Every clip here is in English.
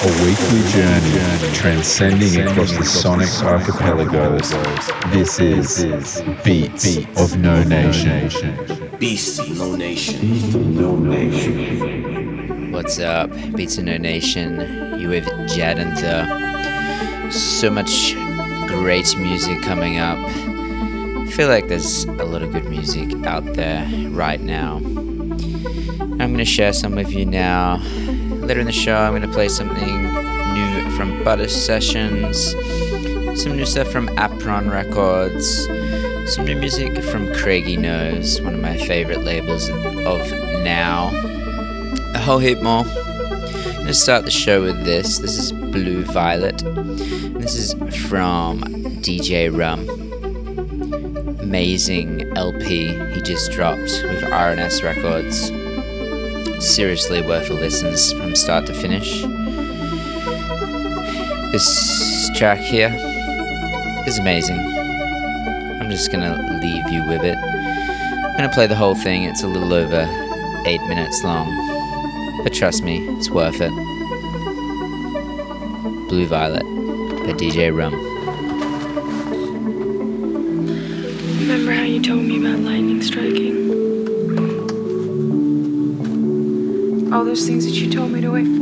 a weekly journey transcending across the sonic archipelagos. This is Beats of No Nation. Beast of No Nation. No Nation. What's up, Beats of No Nation? You with Jad and the. So much great music coming up. I feel like there's a lot of good music out there right now. I'm going to share some with you now. Later in the show, I'm going to play something new from Butter Sessions, some new stuff from Apron Records, some new music from Craigie Nose, one of my favorite labels of now. A whole heap more. I'm going to start the show with this. This is Blue Violet. This is from DJ Rum. Amazing LP he just dropped with RNS Records seriously worth a listen from start to finish. This track here is amazing. I'm just gonna leave you with it. I'm gonna play the whole thing, it's a little over 8 minutes long. But trust me, it's worth it. Blue Violet by DJ Rum. Those things that you told me to wait for?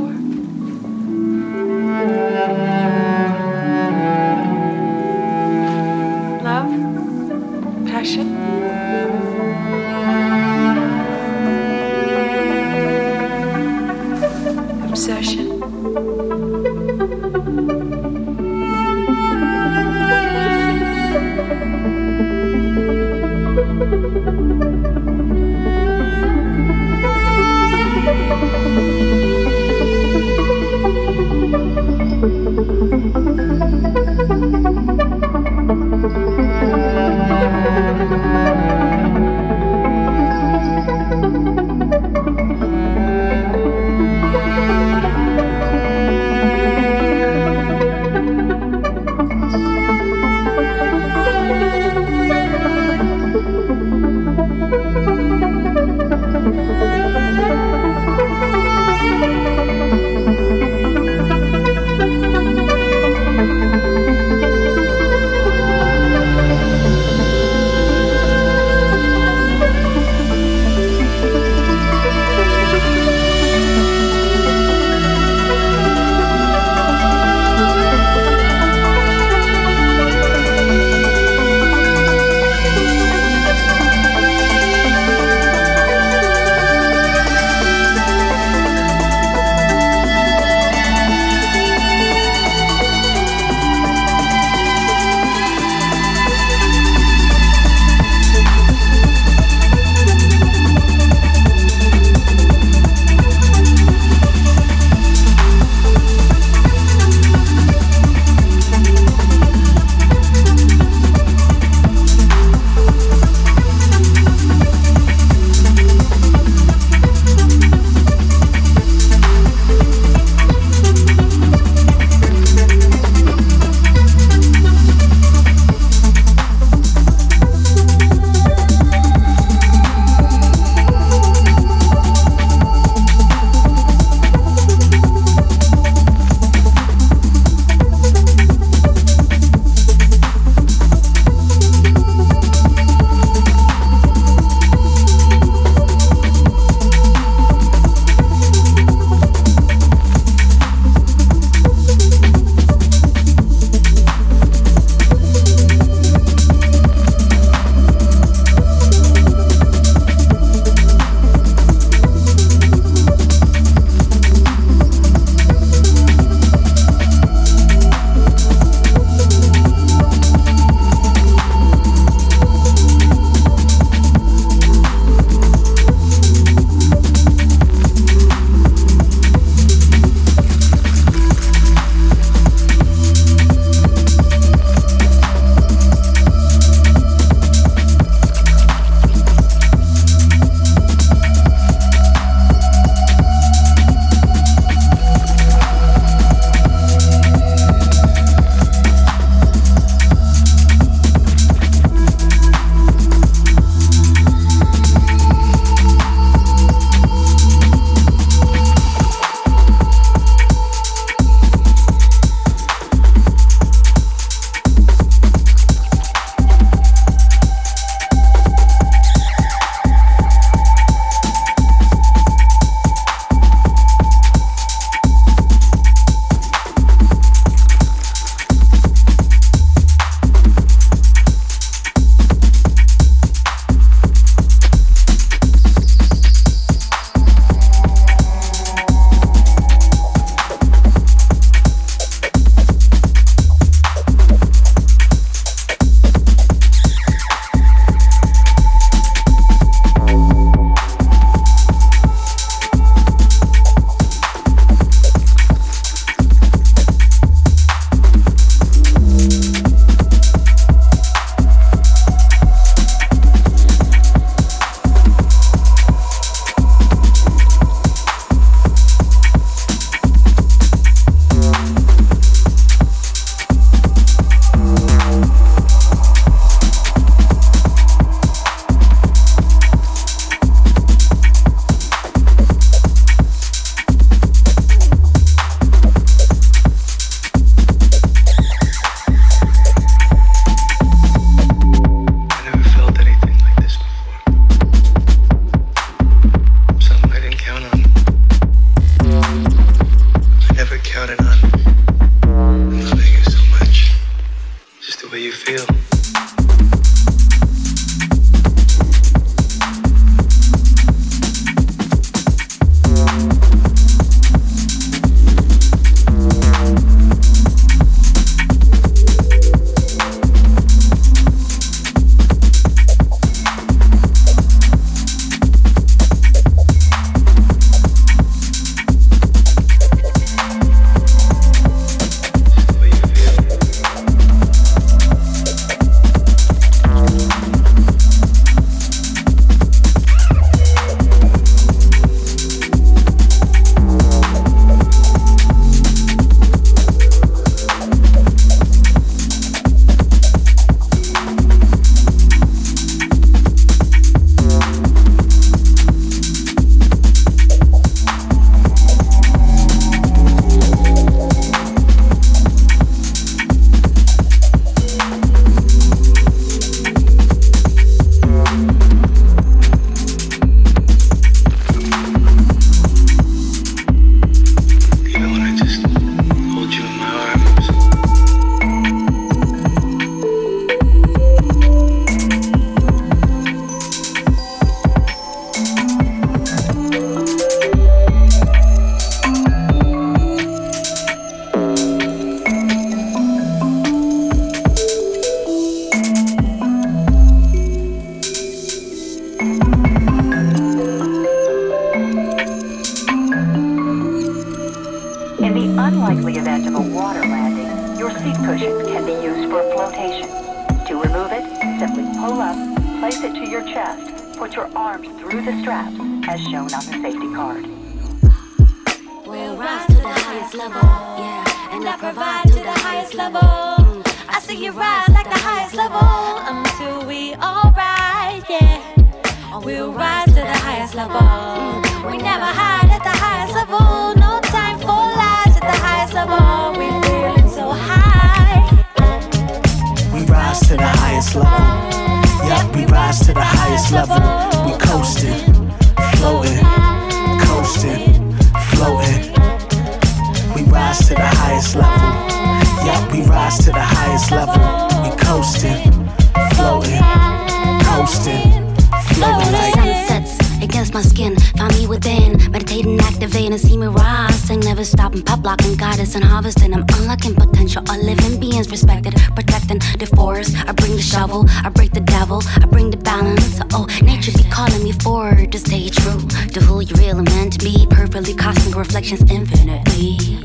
counted on. Level. We never hide at the highest level. No time for lies at the highest level. We feeling so high. We rise to the highest level. Yep, we rise to the highest level. We coasting, floating, coasting, floating. We rise to the highest level. Yep, we rise to the highest level. We coasting, floating, coasting, floating like. Against my skin, find me within. Meditating, activating, see me rise. Sing, never stopping, pop locking, goddess and harvesting. I'm unlocking potential, all living beings respected, protecting the forest. I bring the shovel, I break the devil, I bring the balance. Oh, nature be calling me forward to stay true to who you really meant to be. Perfectly cosmic reflections infinitely.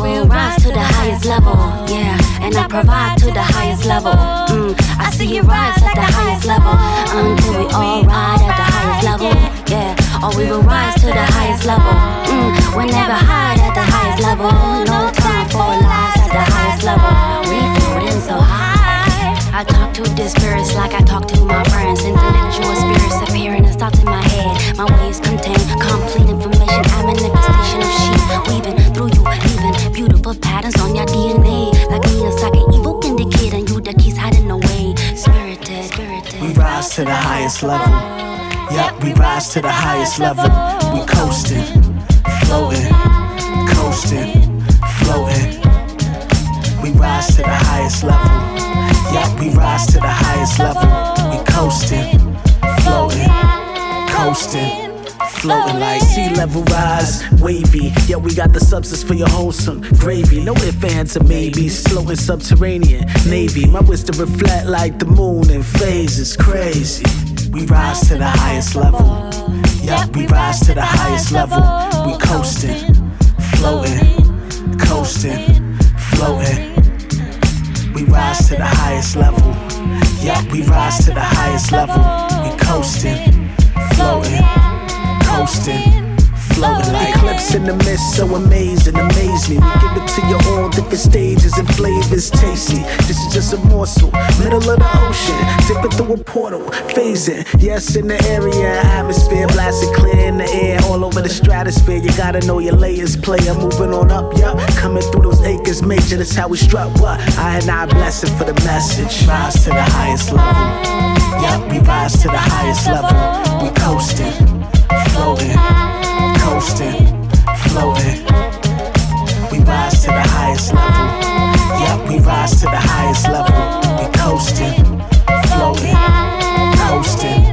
We'll rise to the highest level, yeah, and I provide to the highest level. Mm, I see you rise at the highest level until we all ride at the highest level, yeah. Or we will rise to the highest level. Mm, we never hide at the highest level. No time for lies at the highest level. We floating so high. I talk to the spirits like I talk to my friends. Intellectual spirits appearing as thoughts in my head. My waves contain complete information. I'm manifestation of she weaving patterns on your DNA. Like me, it's like an evil indicator, and you the keys hiding away. Spirited, spirited. We rise to the highest level. Yep, we rise to the highest level. We coasting, floating, coasting, floating. We rise to the highest level. Yep, we rise to the highest level. We coasting, floating, coasting. Floating oh, like sea level rise, wavy. Yeah, we got the substance for your wholesome gravy. No ifs, ands, or maybes. Floating subterranean navy. My wisdom reflect like the moon in phases. Crazy. We rise to the highest level. Yeah, we rise to the highest level. We coasting, floating, coasting, floating. We rise to the highest level. Yeah, we rise to the highest level. We coasting, floating, coasting, floating like clips in the mist. So amazing, amaze me. We give it to you all different stages and flavors, tasty. This is just a morsel, middle of the ocean, dipping through a portal, phasing. Yes, in the area, atmosphere blasting clear in the air, all over the stratosphere. You gotta know your layers, player. Moving on up, yup. Coming through those acres, major. That's how we struck. What? I and I blessing for the message. Rise to the highest level. Yup, we rise to the highest level. We coasting, floating, coasting, floating. We rise to the highest level. Yup, we rise to the highest level. We coasting, floating, coasting.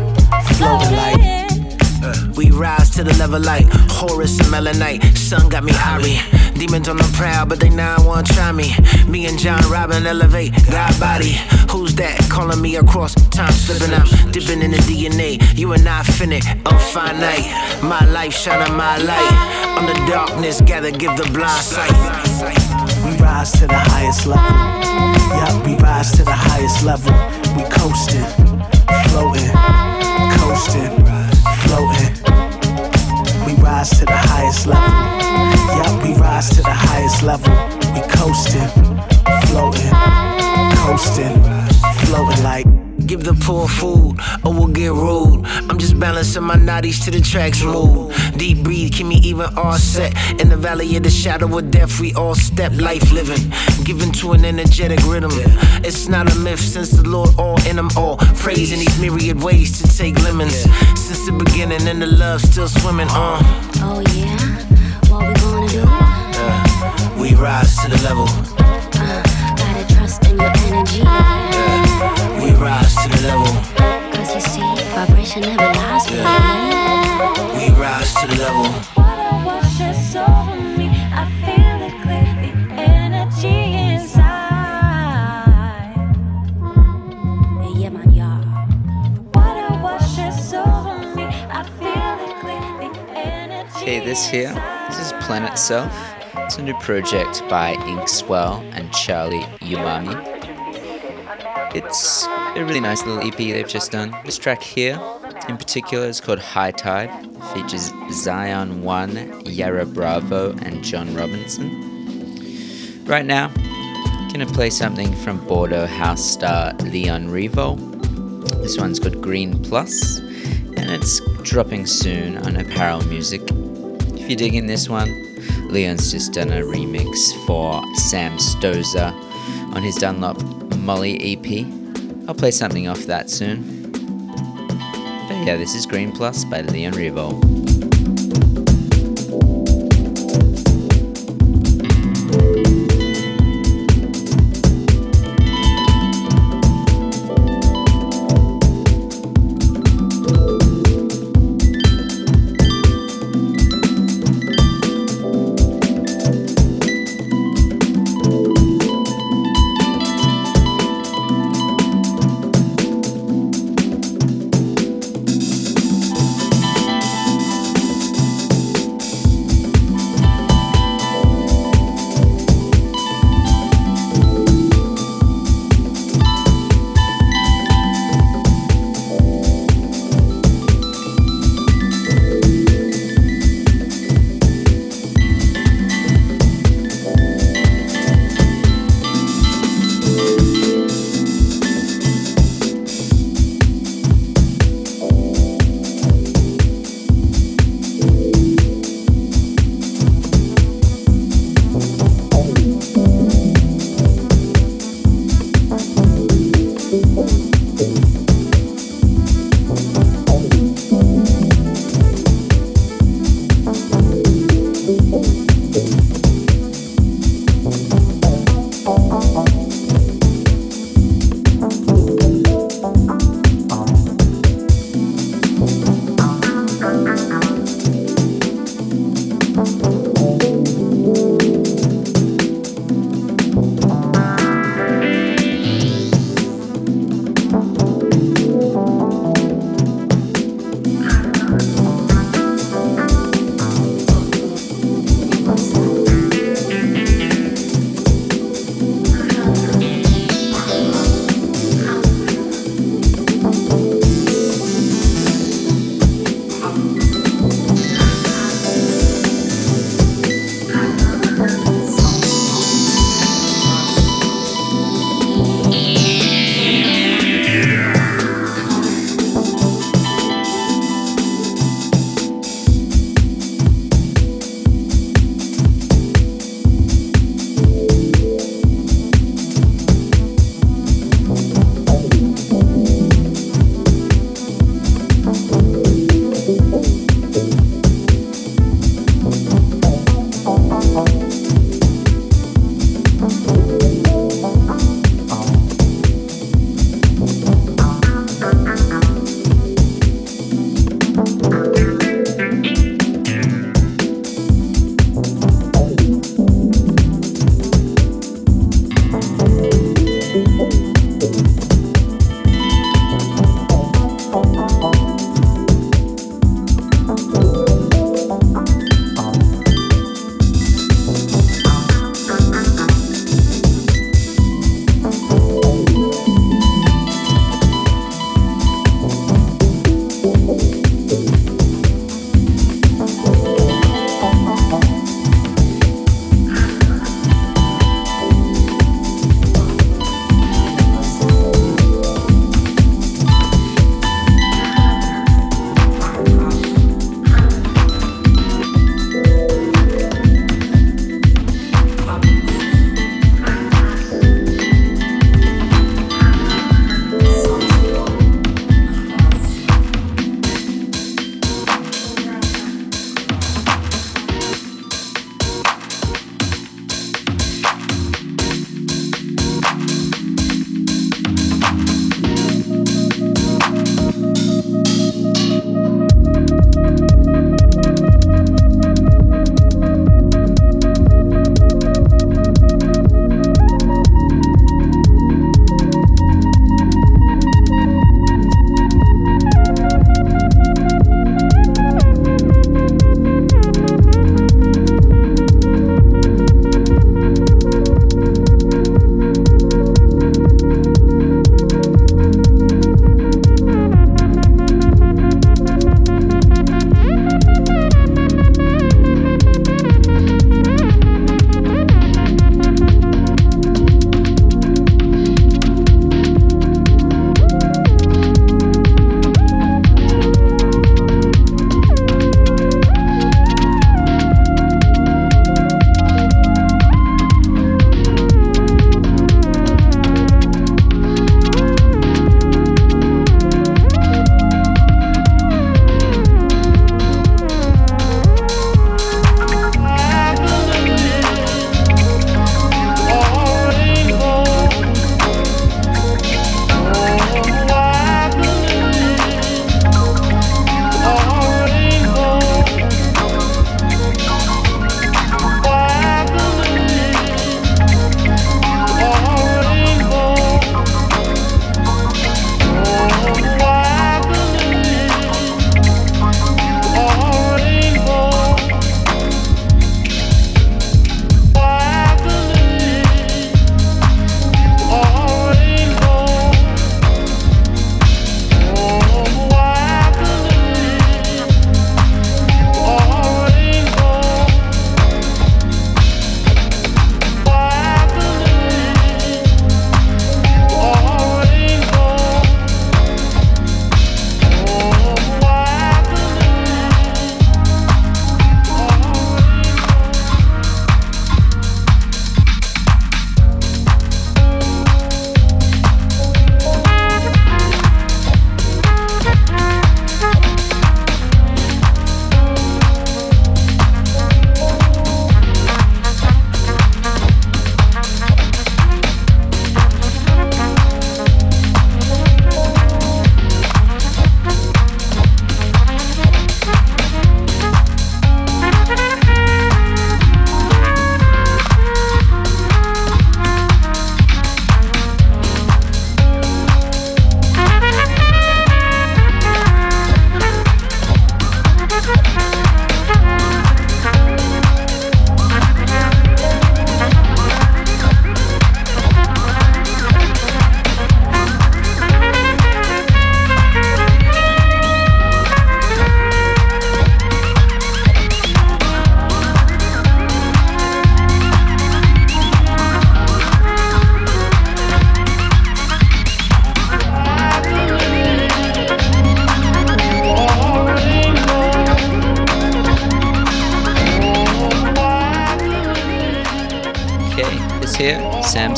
We rise to the level like Horus and Melanite. Sun got me irie. Demons on the prowl, but they now want to try me. Me and John Robin elevate God body. Who's that calling me across time slipping out? Dipping in the DNA. You and I finna unfinite. My life shining my light. On the darkness, gather, give the blind sight. We rise to the highest level. Yup, we rise to the highest level. We coasting, floating, coasting, floating. We rise to the highest level. Yup, we rise to the highest level. We coasting, floating, coasting, floating like. Give the poor food, or we'll get rude. I'm just balancing my natties to the tracks move. Deep breathe, keep me even all set. In the valley of the shadow of death, we all step life living. Given to an energetic rhythm. It's not a myth since the Lord all in them all. Praising these myriad ways to take lemons. Since the beginning, and the love still swimming on. Oh yeah, what we gonna do? We rise to the level. Uh, gotta trust in your energy. We rise to the level. Cause you see, vibration never lies with me. We rise to the level. Water washes over me. I feel it clear, the energy inside. Yeah, man, yeah. Water washes over me. I feel it clear, the energy Okay, this here, this is Planet Self It's a new project by Inkswel and Charlie Umami. It's a really nice little EP they've just done. This track here, in particular, is called High Tide. It features Zion One, Yara Bravo, and John Robinson. Right now, gonna play something from Bordeaux house star Leon Revo. This one's called Green Plus, and it's dropping soon on Apparel Music. If you're digging this one, Leon's just done a remix for Sam Stoza on his Dunlop Molly EP. I'll play something off that soon. But yeah, this is Green Plus by Leon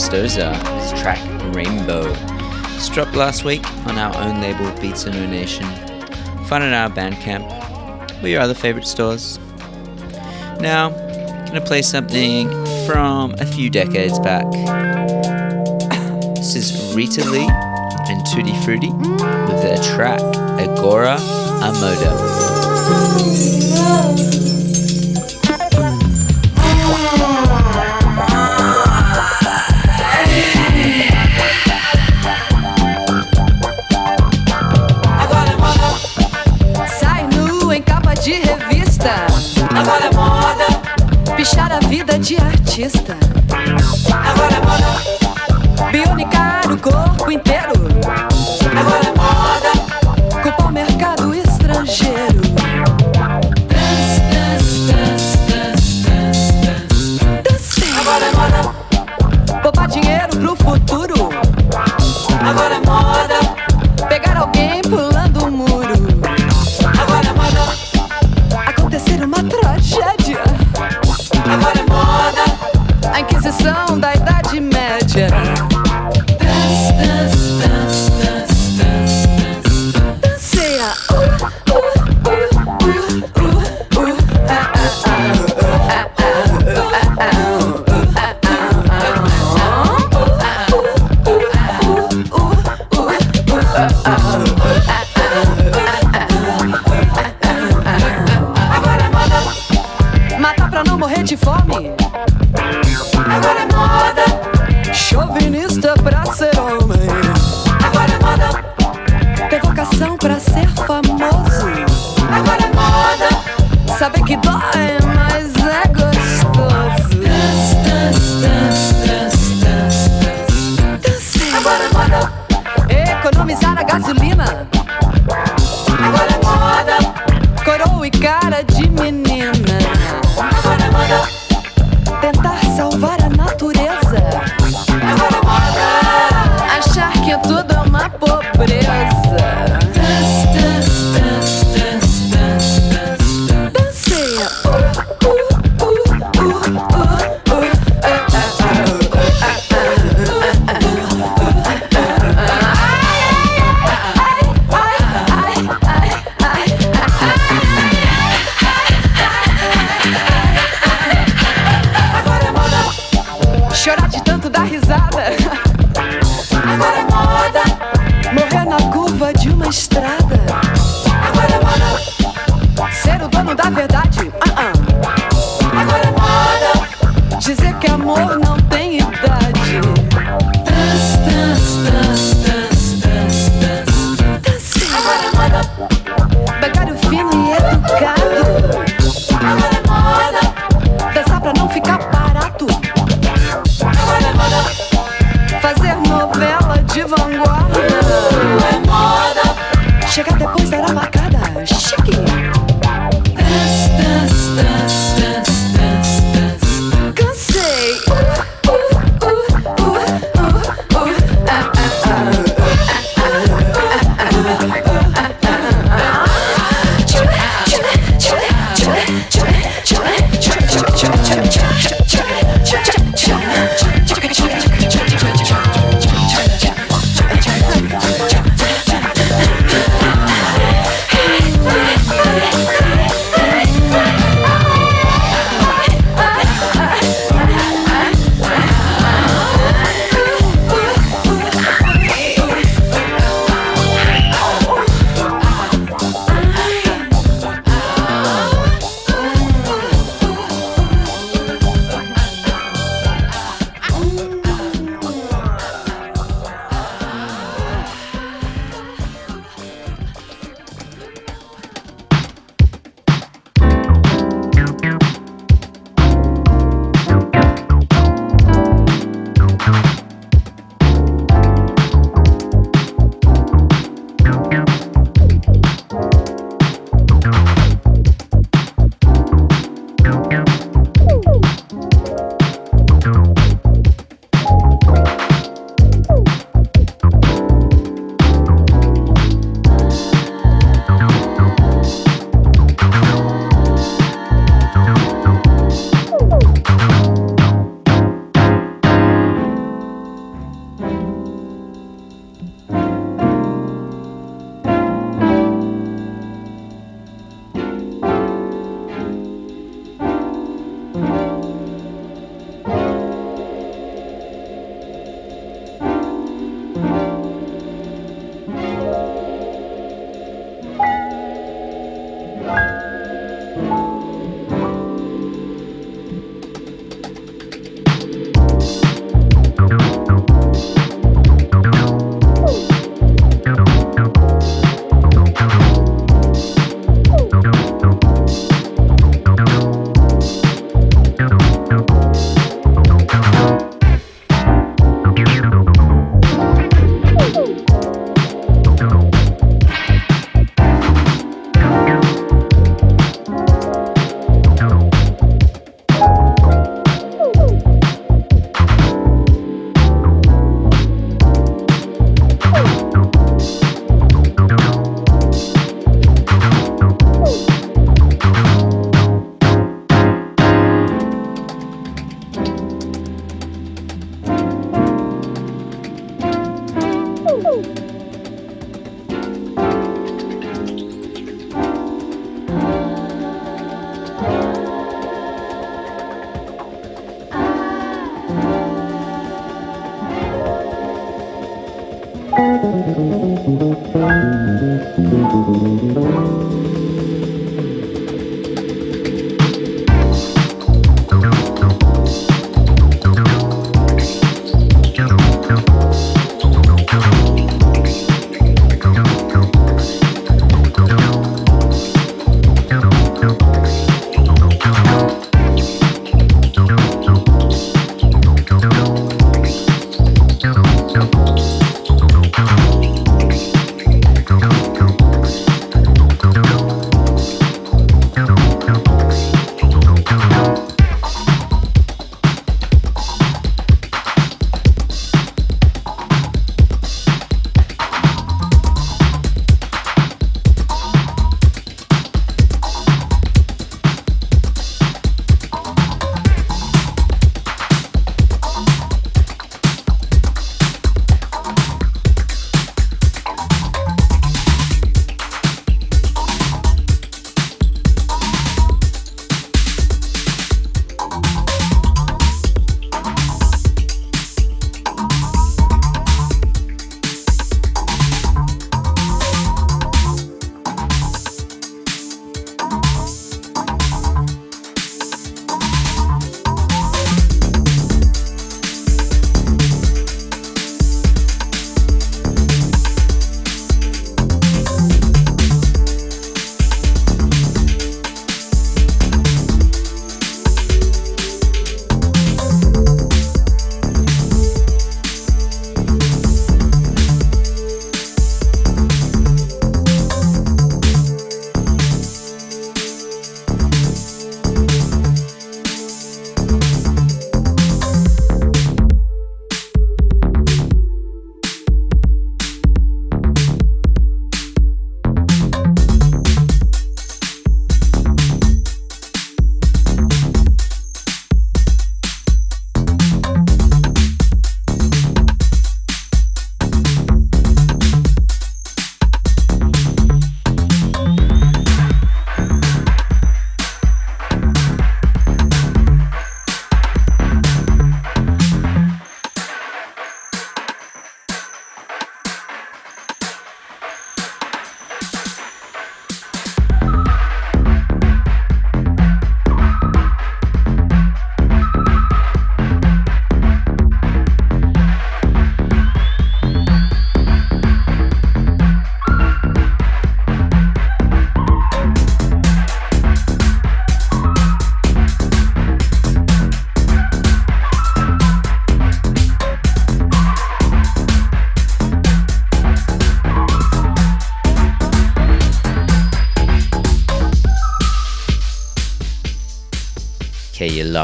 Festoza uh, his track Rainbow. It's dropped last week on our own label Beats and Nation. Find it on our Bandcamp or your other favorite stores. Now, i gonna play something from a few decades back. this is Rita Lee and Tutti Frutti with their track Agora É Moda.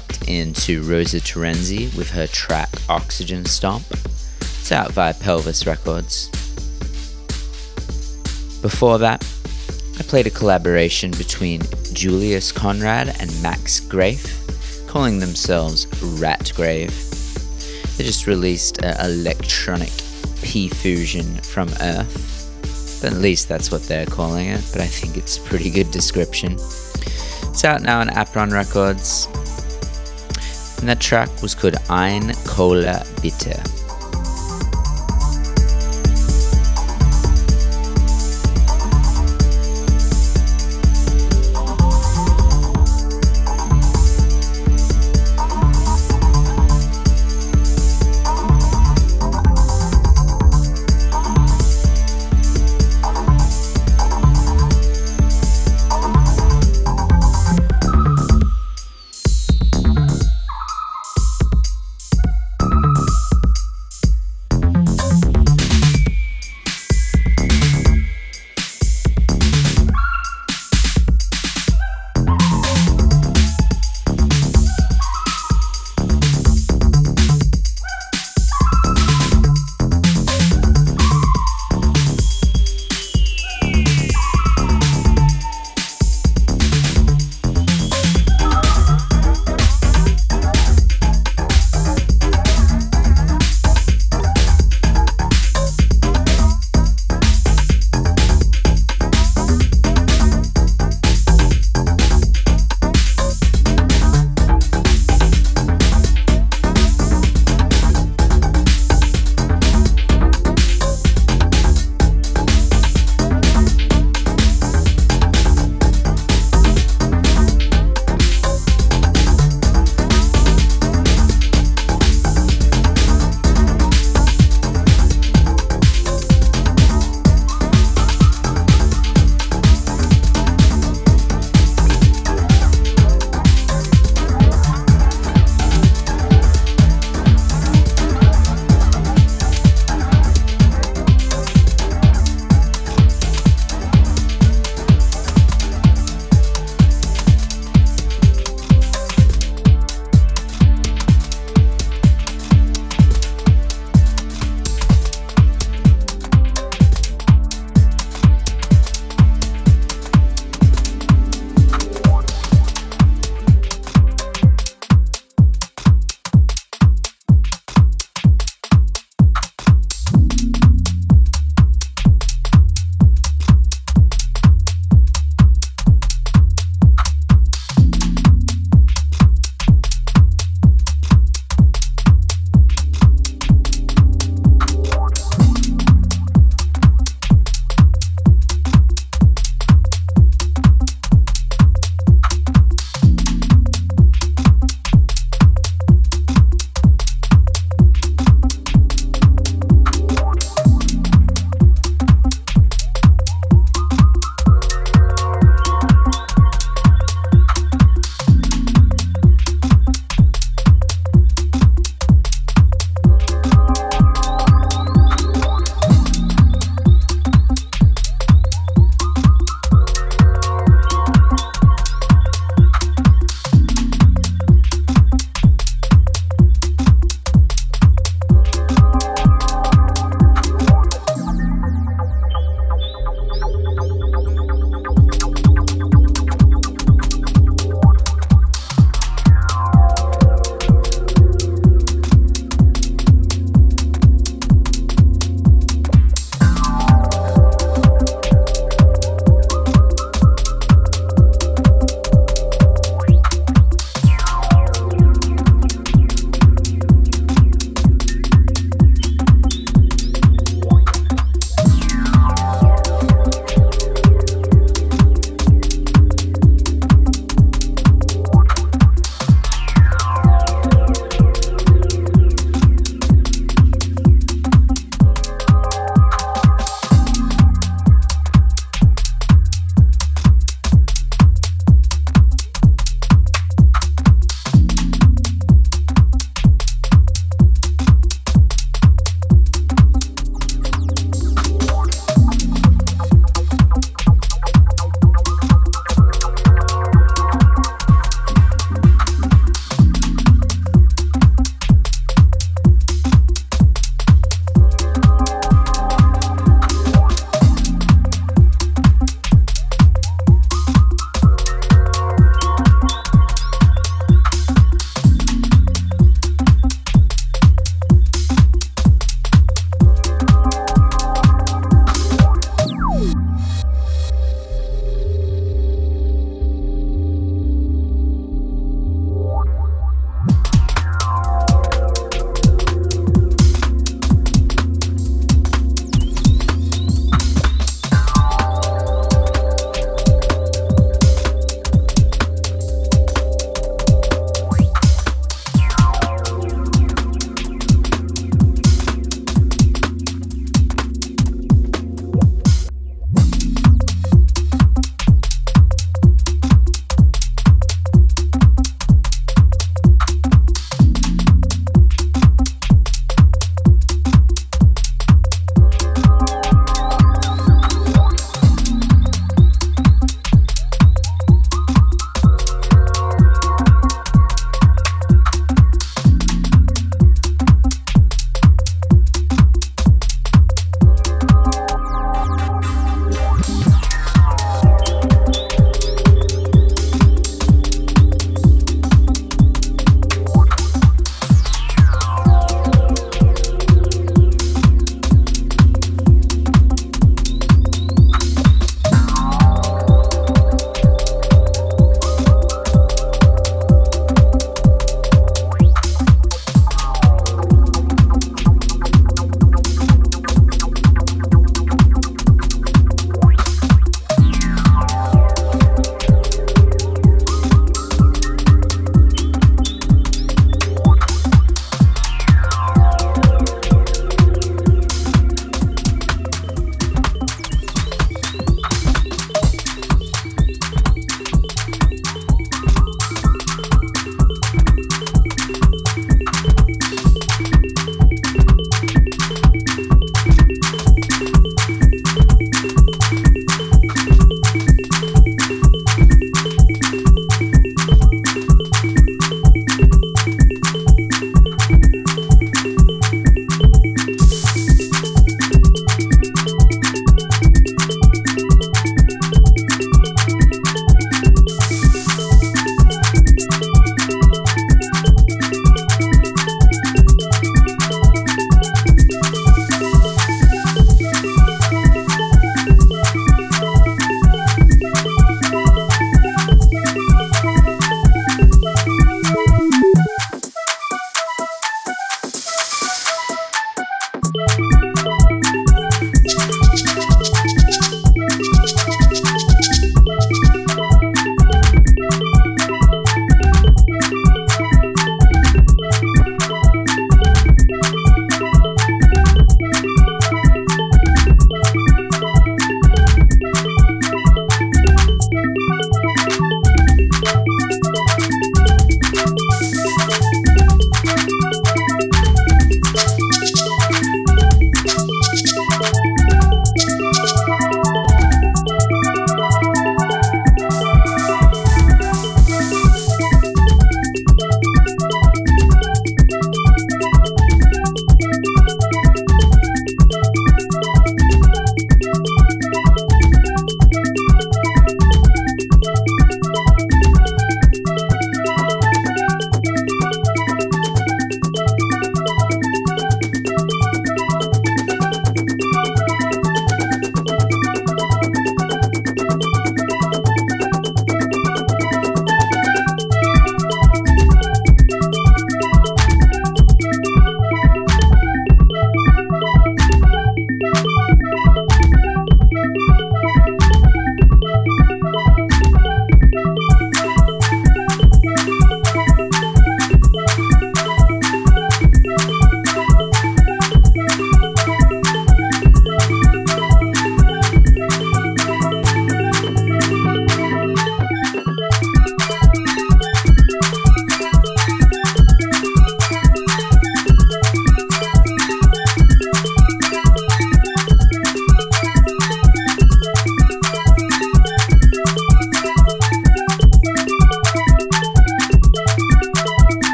Revo. to Rosa Terenzi with her track Oxygen Stomp. It's out via Pelvis Records. Before that, I played a collaboration between Julius Conrad and Max Graef, calling themselves Rat Grave. They just released an electronic P fusion from Earth. At least that's what they're calling it, but I think it's a pretty good description. It's out now on Apron Records. And that track was called Ein Cola Bitter.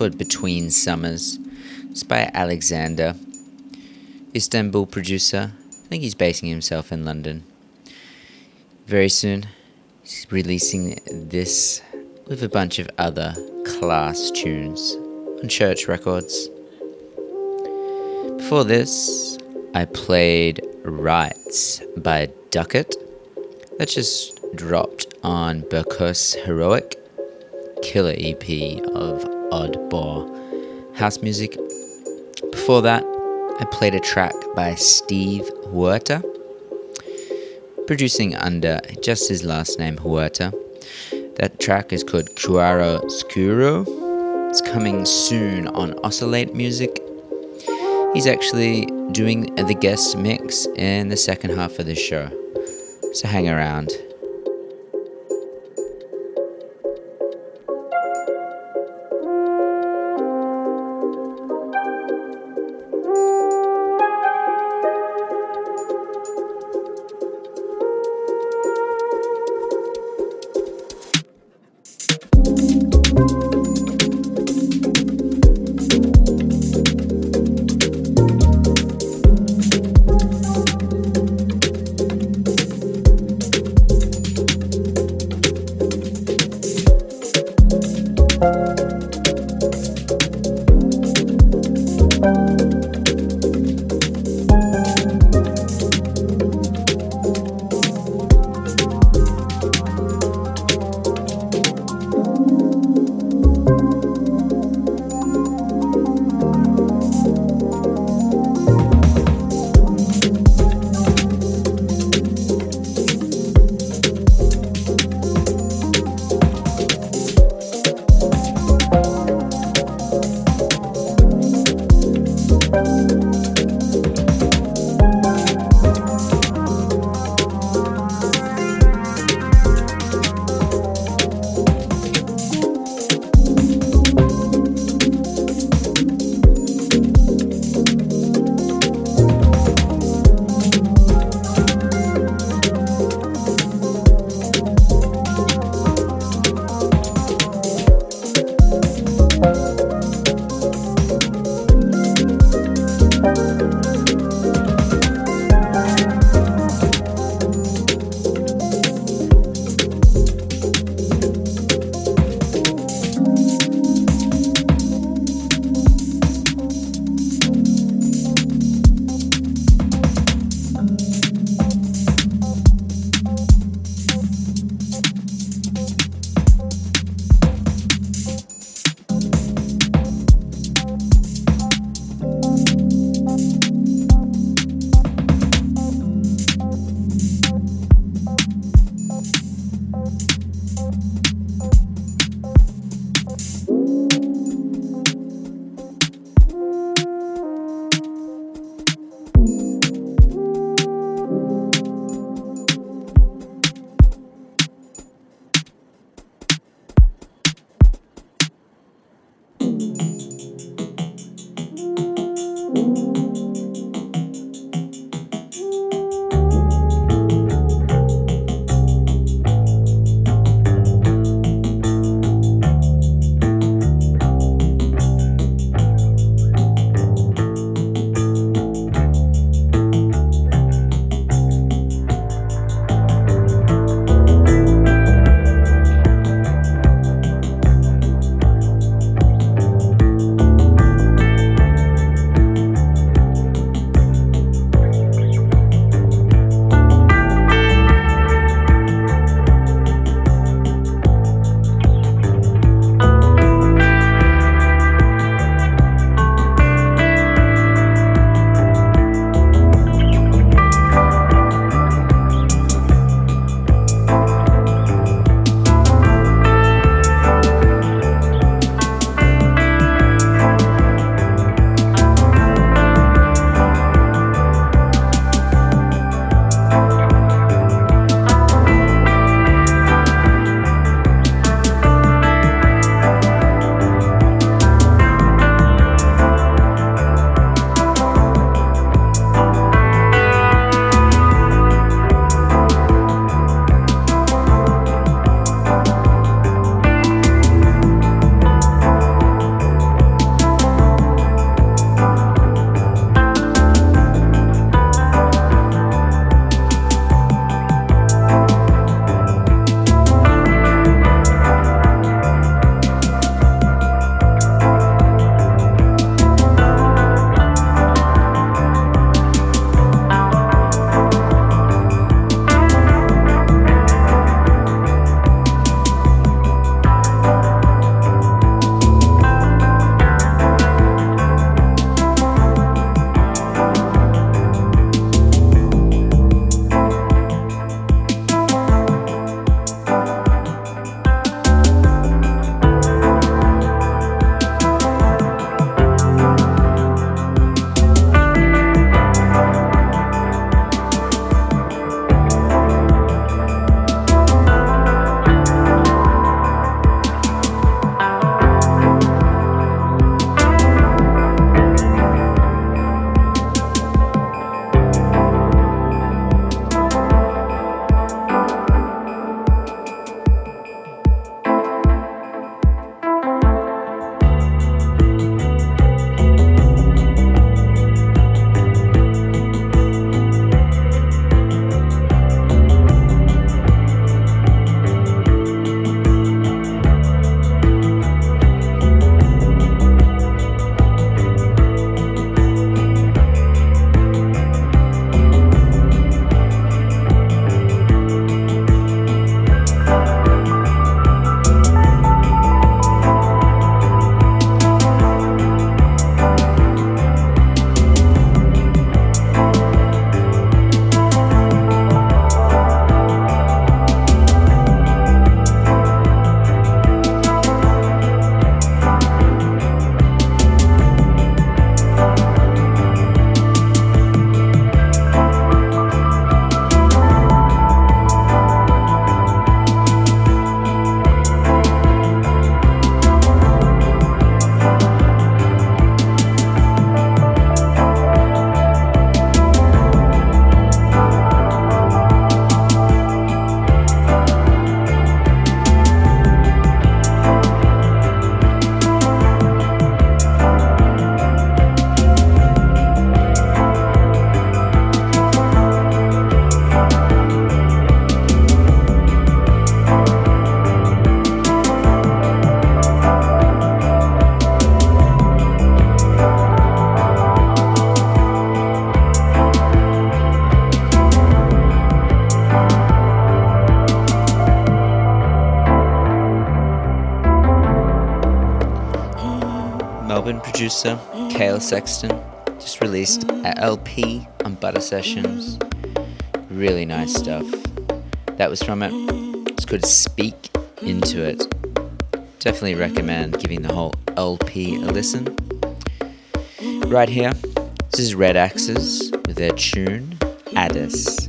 Called Between Summers. It's by Alexander, Istanbul producer. I think he's basing himself in London. Very soon, he's releasing this with a bunch of other class tunes on Church Records. Before this, I played Rights by Duckett. That just dropped on Burkos Heroic, killer EP of oddball house music. Before that, I played a track by Steve Huerta, producing under just his last name Huerta. That track is called Cuaro Scuro. It's coming soon on Oscillate Music. He's actually doing the guest mix in the second half of the show. So hang around. Producer Kale Sexton just released a LP on Butter Sessions. Really nice stuff. That was from it. It's called Speak Into It. Definitely recommend giving the whole LP a listen. Right here, this is Red Axes with their tune Addis.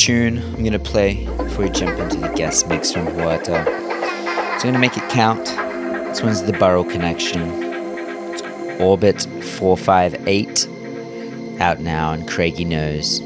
Tune I'm gonna play before we jump into the guest mix from Huerta. So I'm gonna make it count. This one's the Burrow Connection. It's Orbit 458, out now on Craigie Knowes.